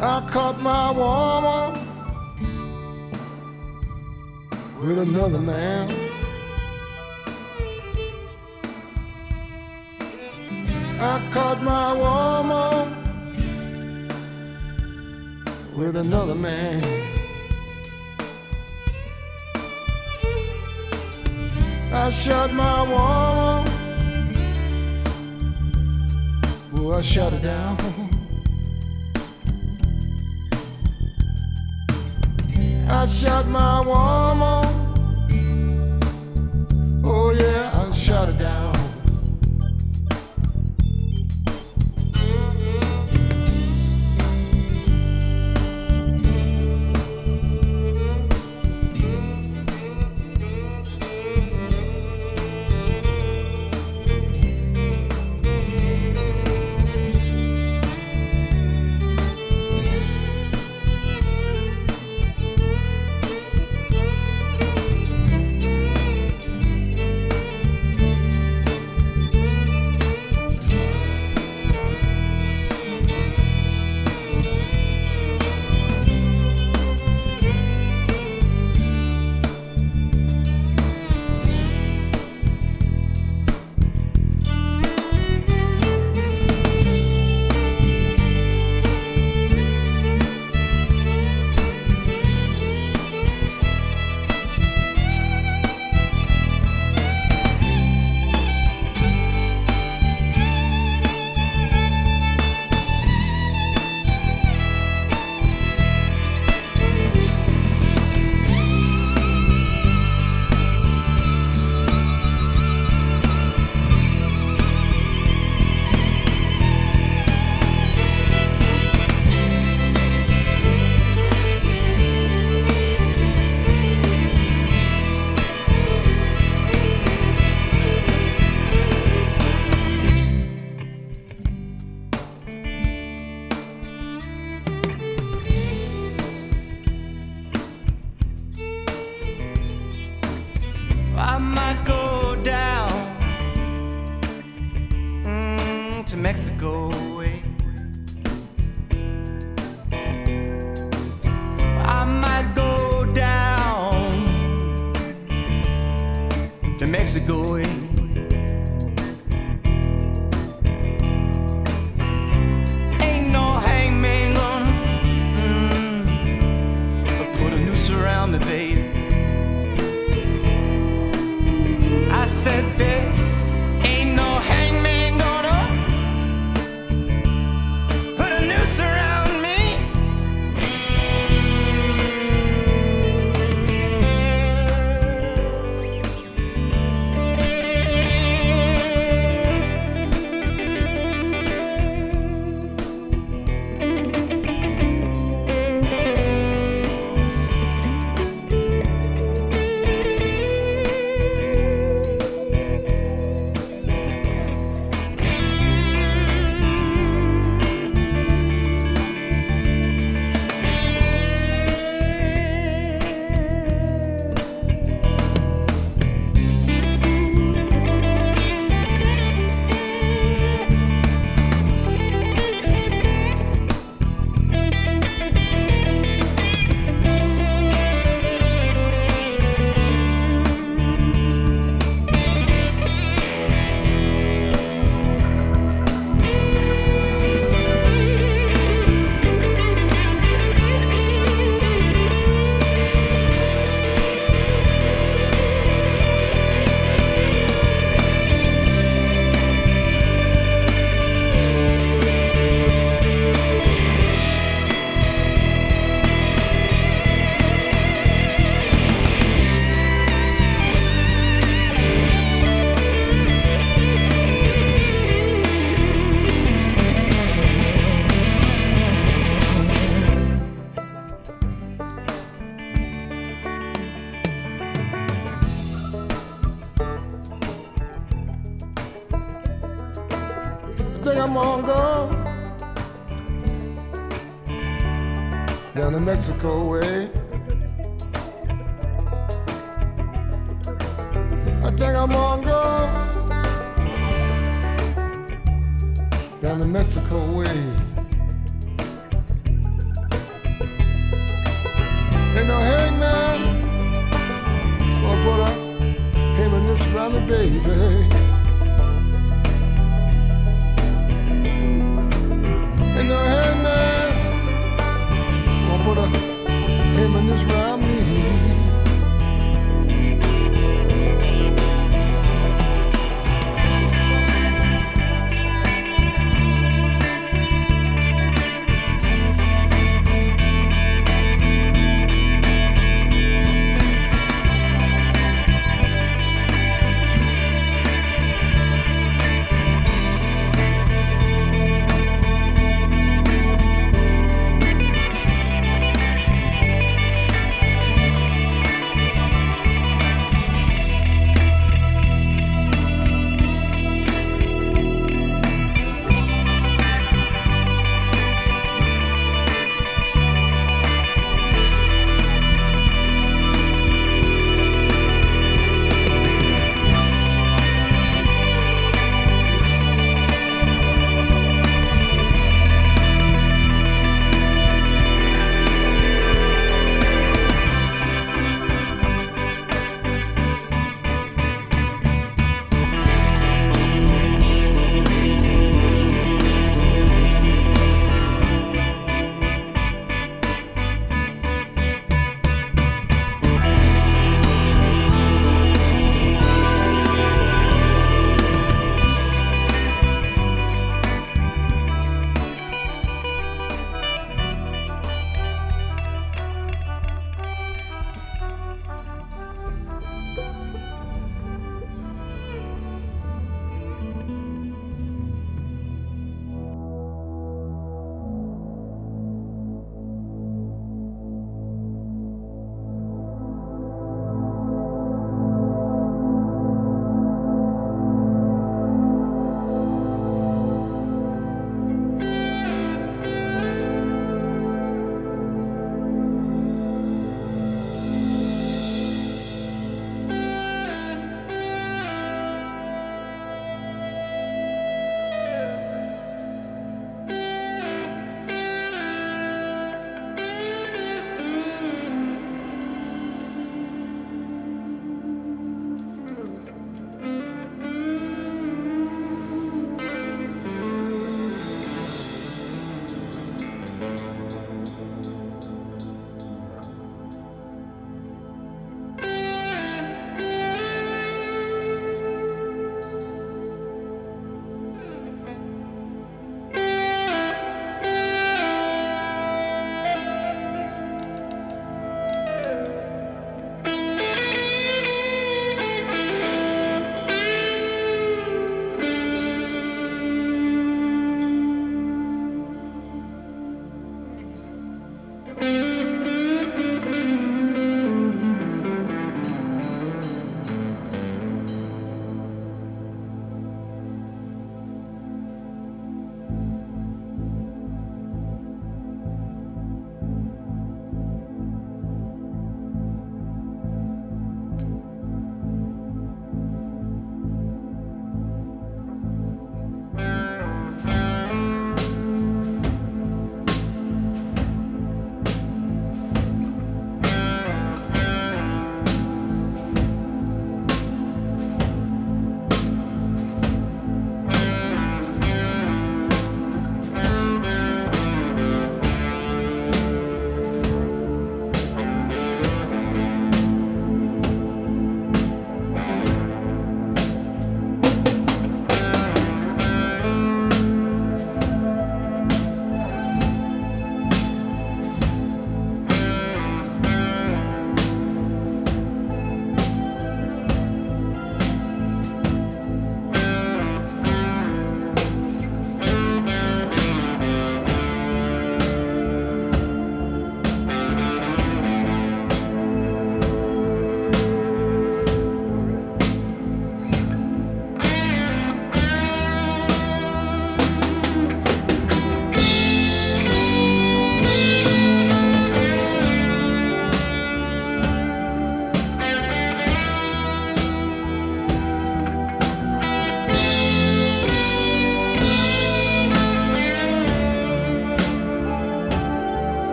I caught my woman with another man. I caught my woman with another man. I shot my woman. Oh, I shut it down. I shut my woman.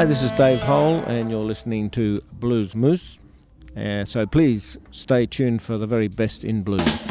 Hi, this is Dave Hole, and you're listening to Blues Moose. Uh, so please stay tuned for the very best in blues.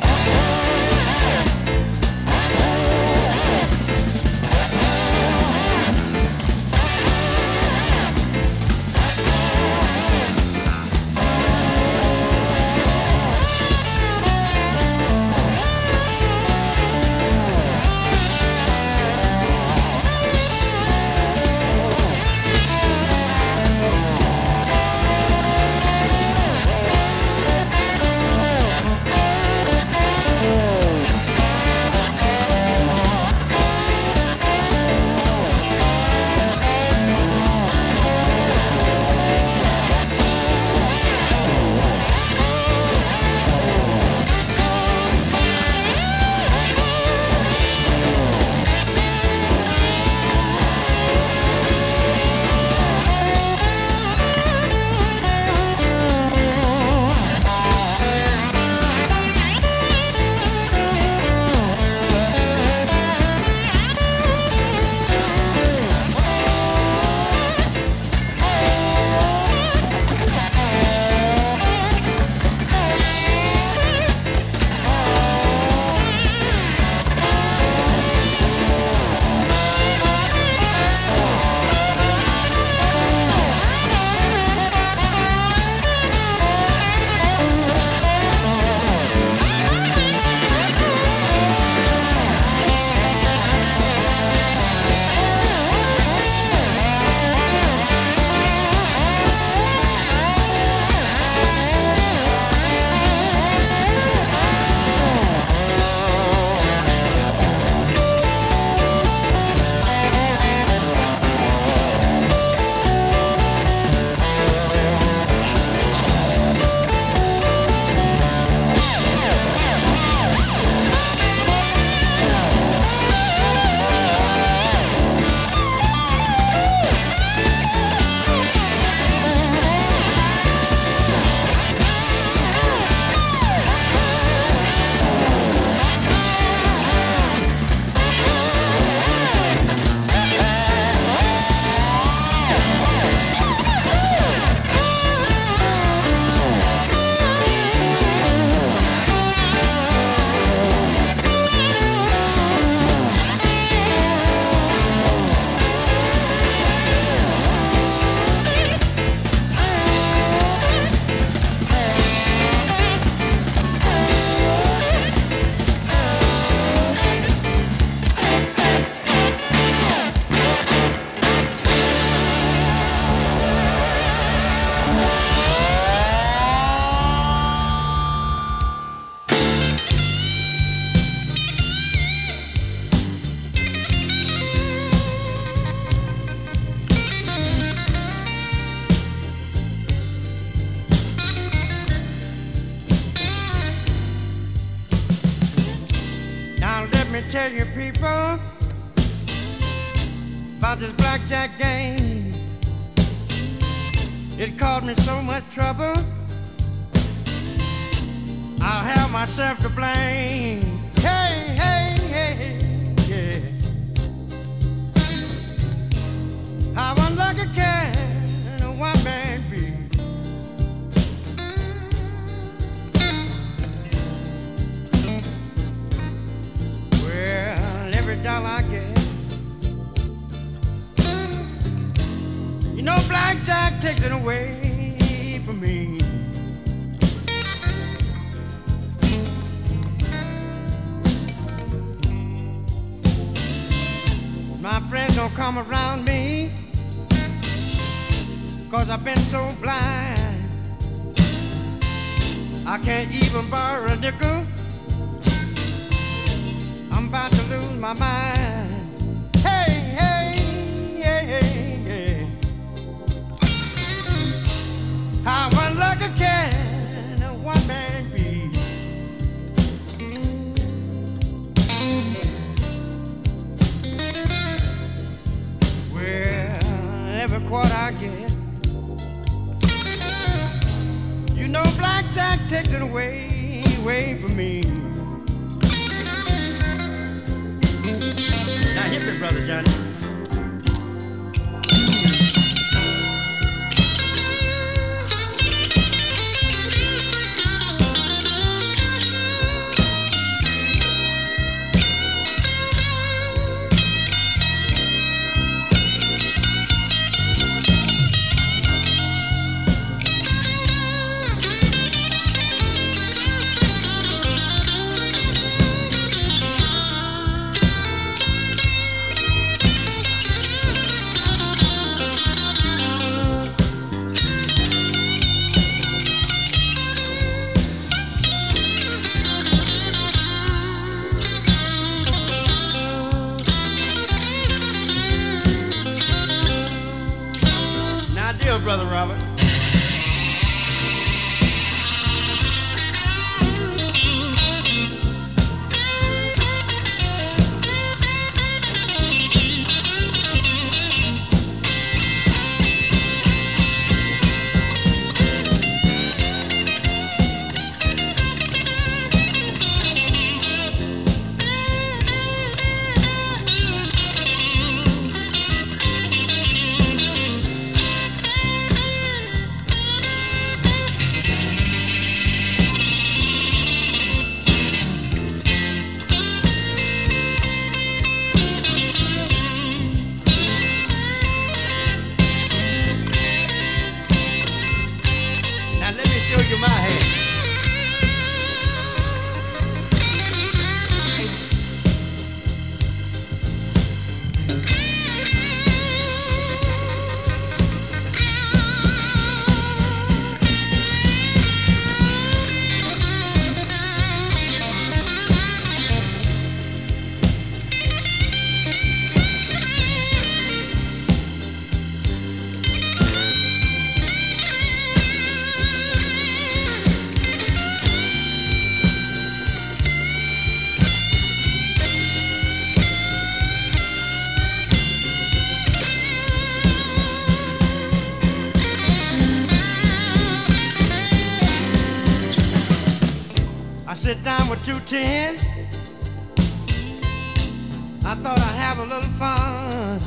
I thought I'd have a little fun.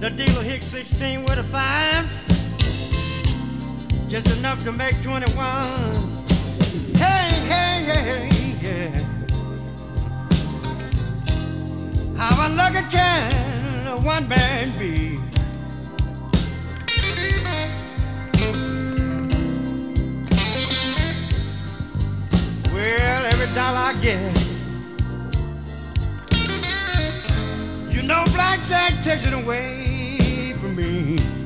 The dealer hit 16 with a five, just enough to make 21. Hey, hey, hey, yeah. How unlucky can a one man be? Well, every dollar I get. no blackjack takes it away from me.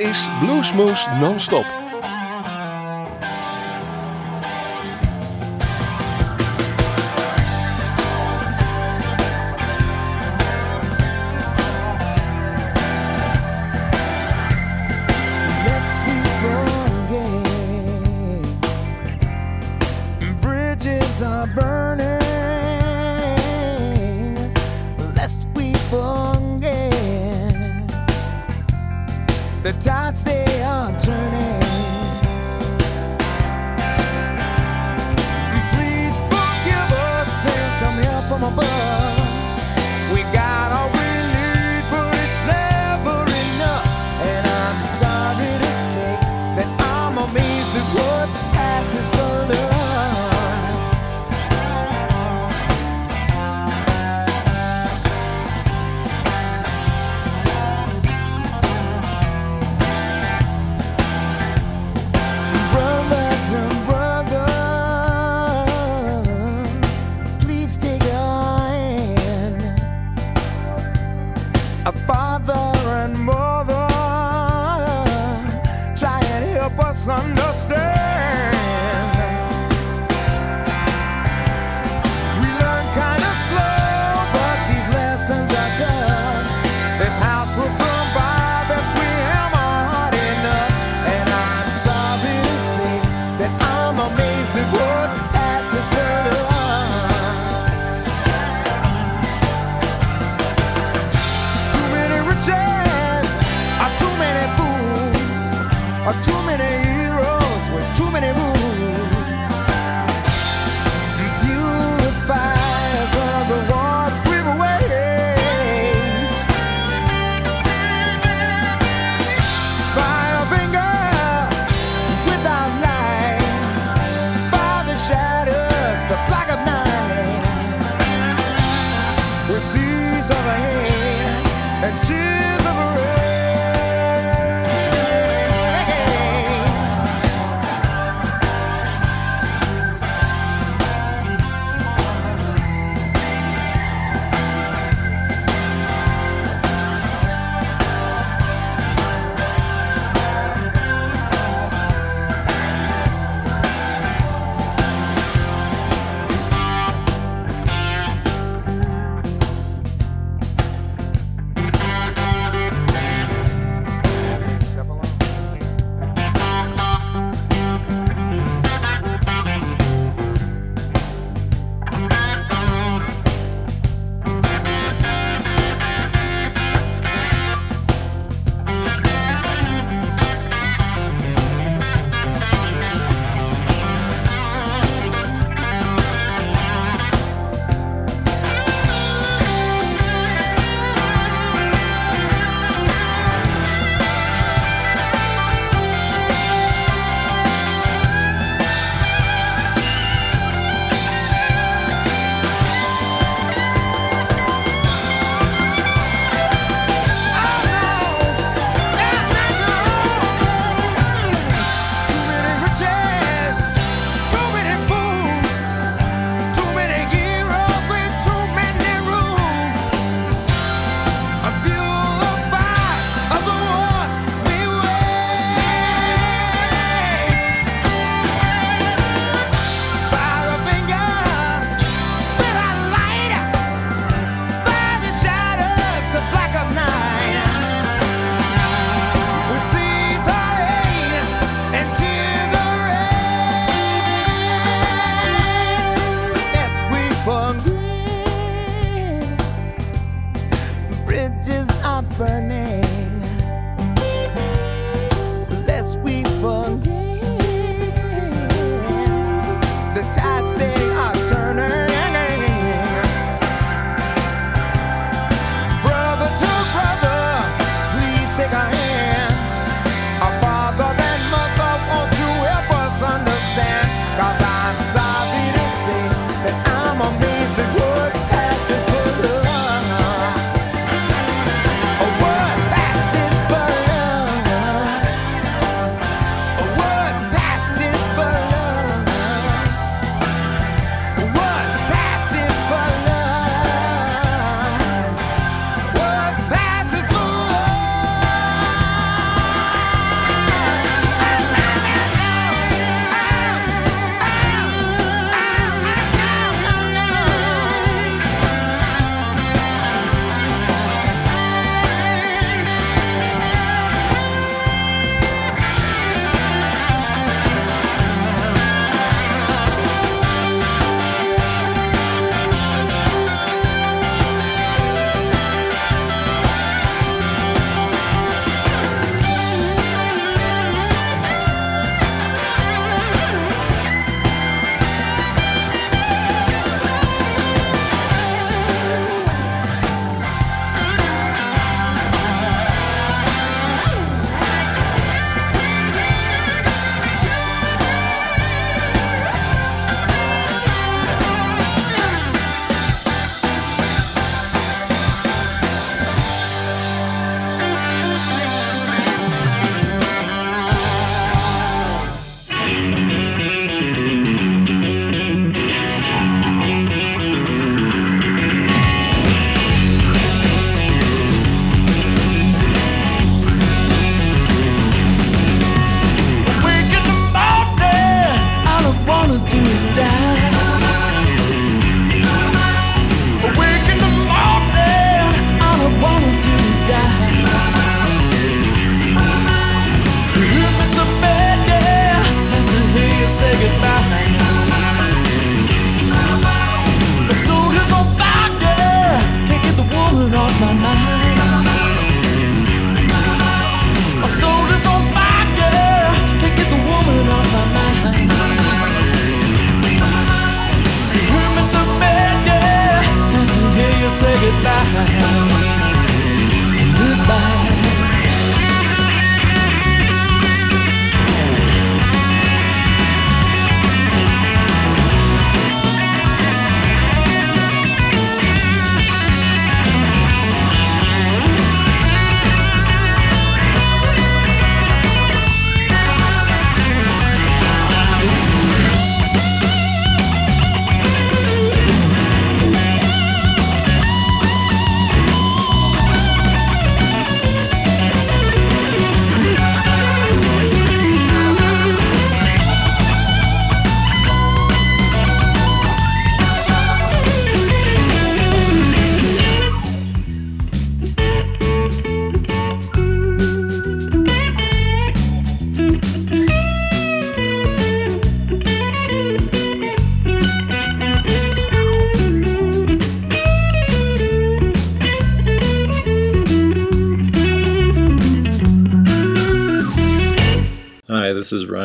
is Bluesmoose Non-Stop.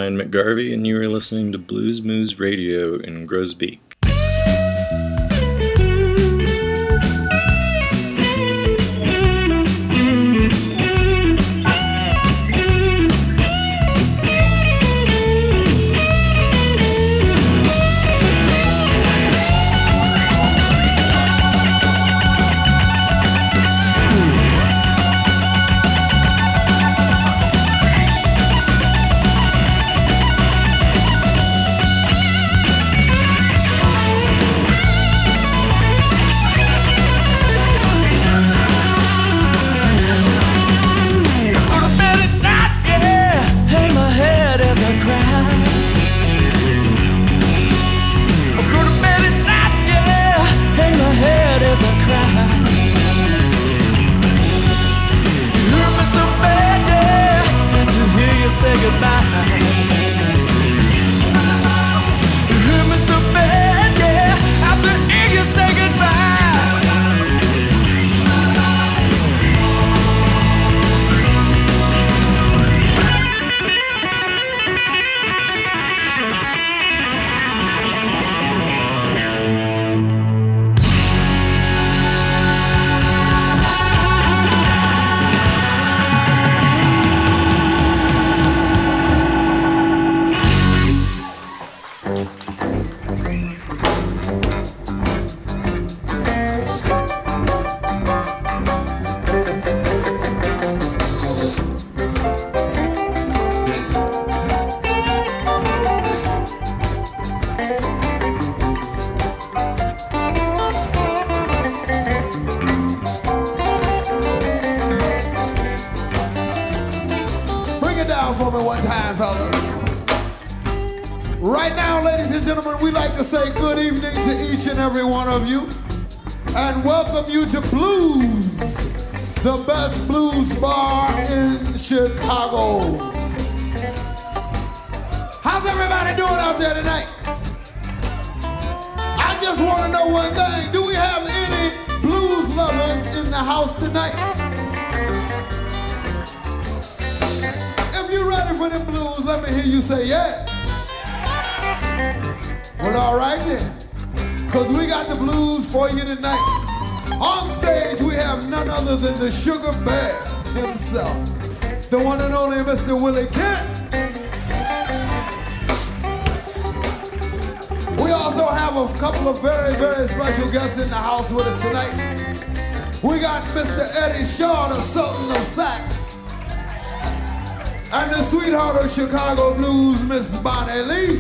Ryan McGarvey, and you are listening to Blues Moose Radio in Groesbeek. Himself, the one and only Mr. Willie Kent. We also have a couple of very, very special guests in the house with us tonight. We got Mr. Eddie Shaw, the Sultan of Sax, and the sweetheart of Chicago blues, Miss Bonnie Lee.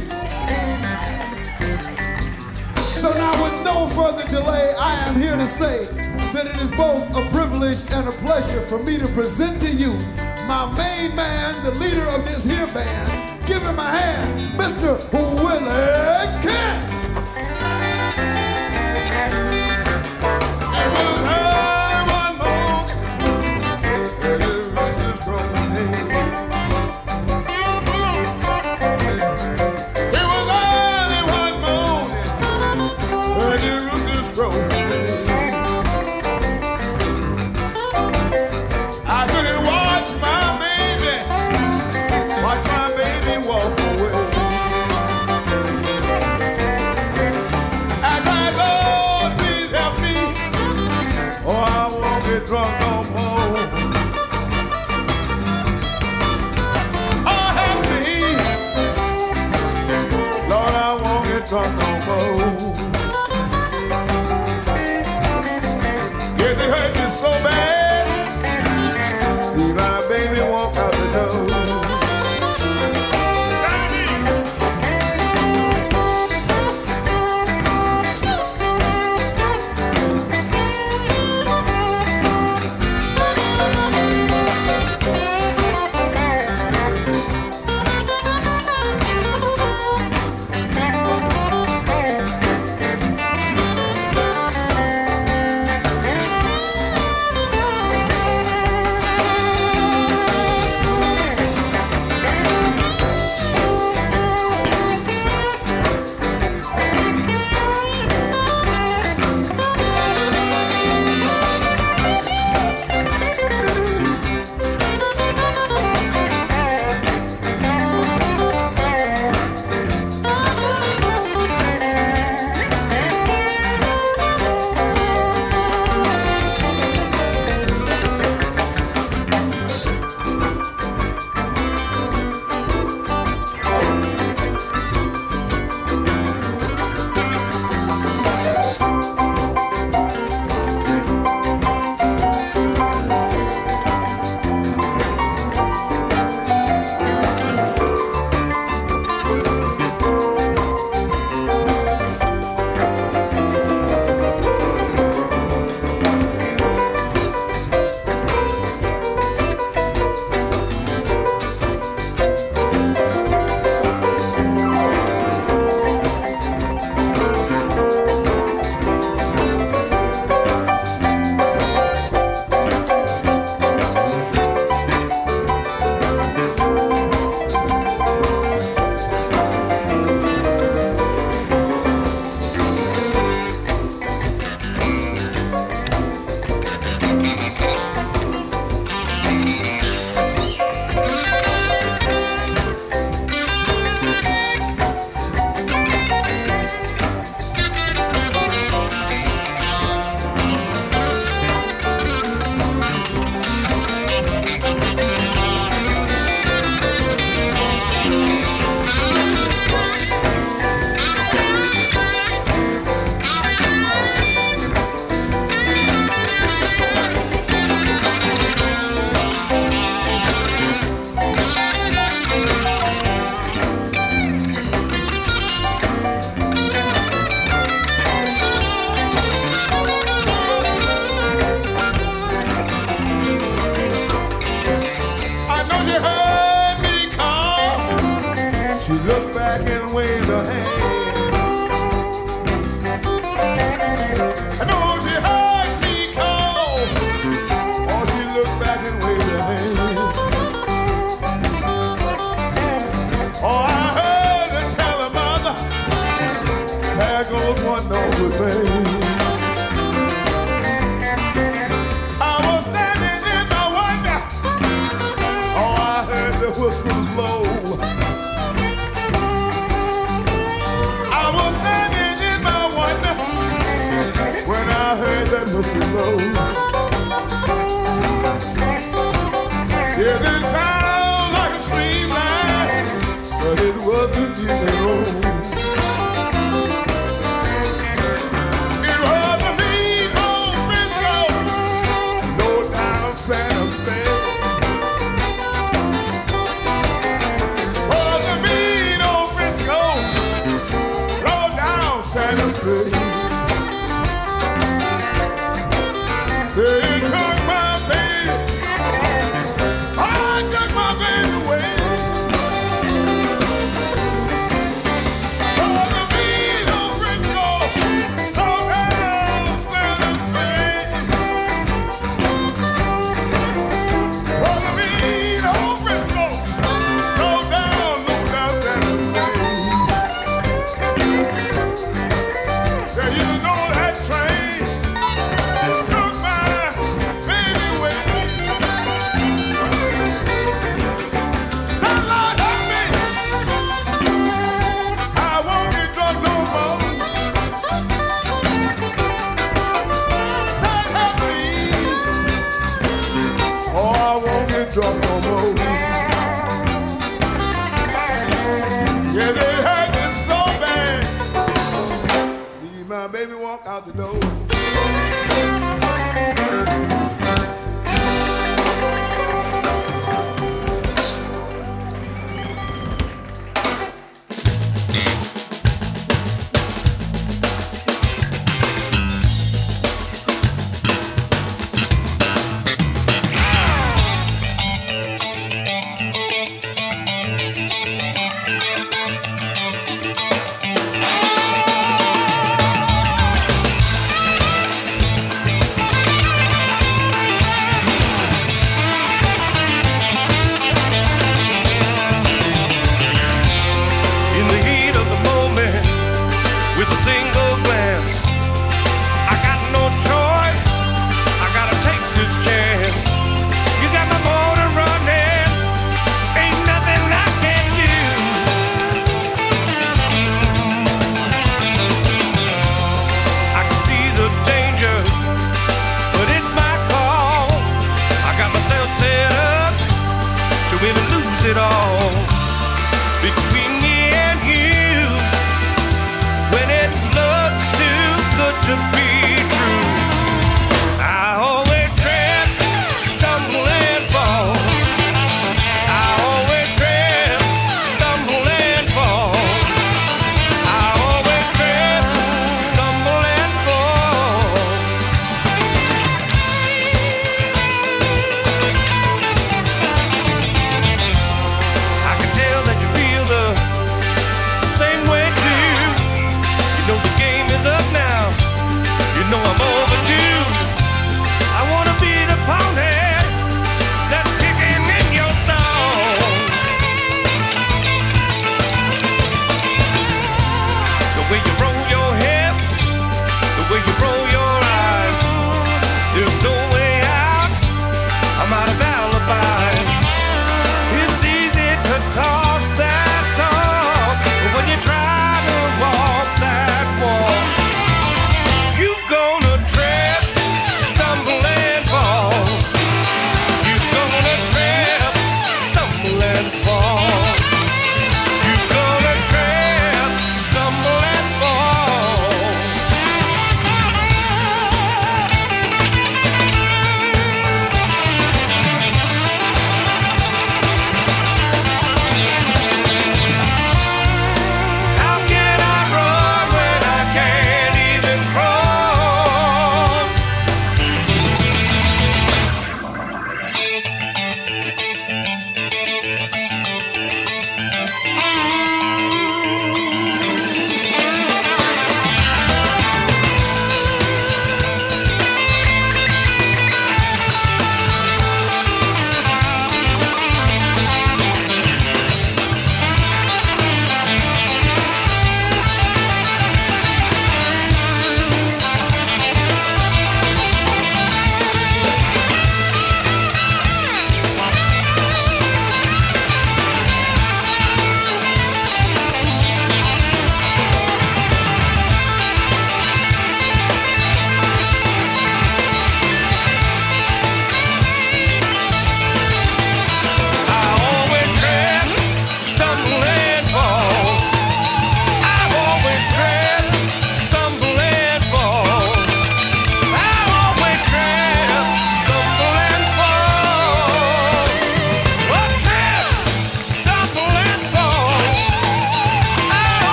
So now, with no further delay, I am here to say that it is both a privilege and a pleasure for me to present to you my main man, the leader of this here band. Give him a hand, Mr. Willie Kent.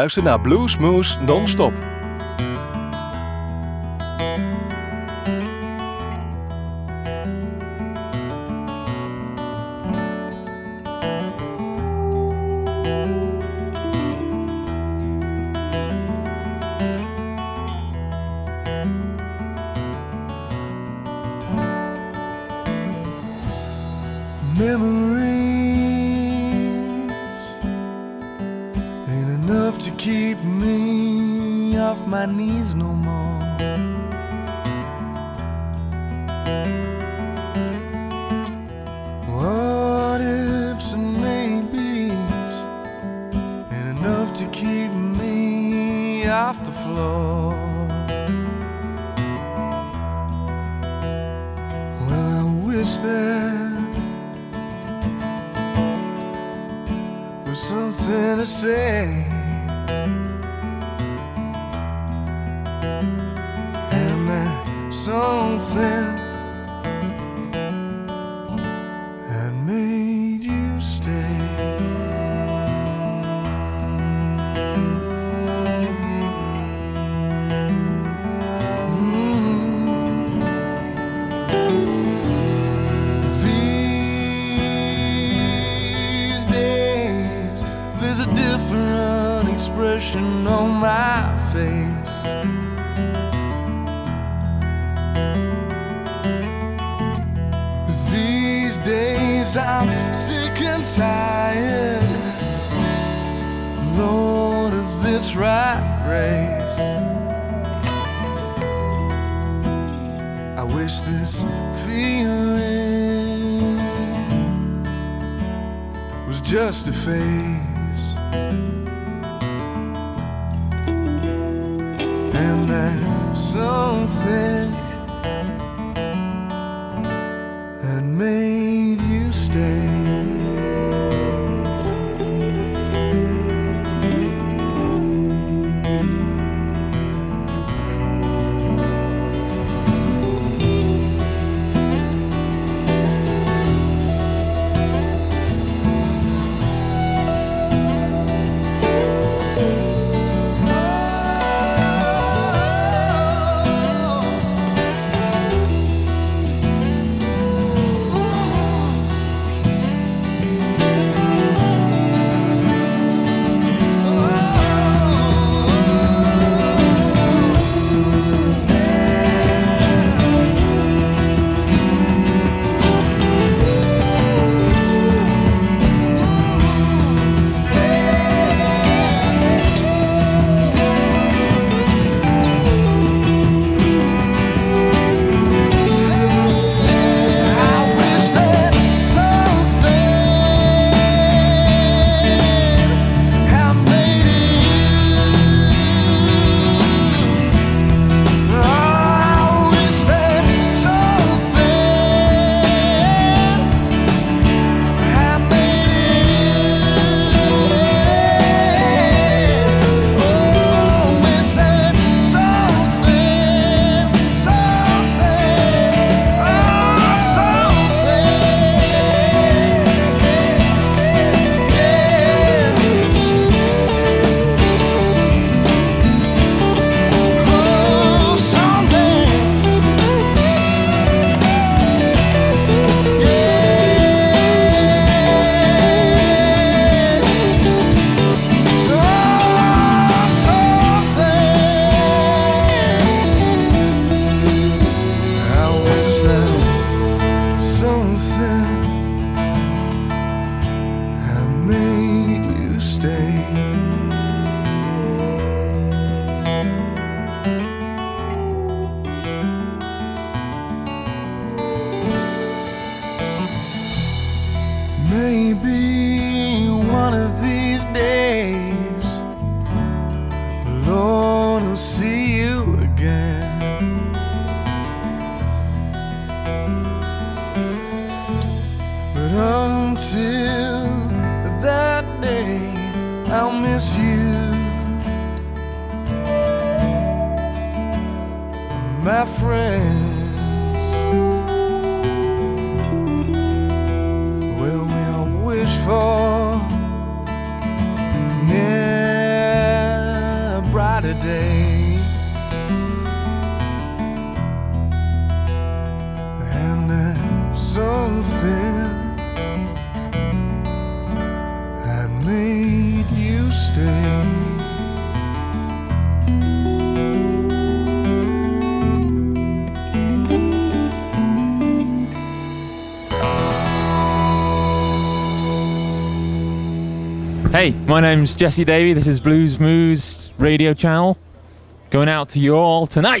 Luister naar Blues Moose Non-Stop. days I'm sick and tired, Lord of this rat race. I wish this feeling was just a phase, and that something. Hey, my name's Jesse Davey. This is Blues Moose radio channel. Going out to you all tonight.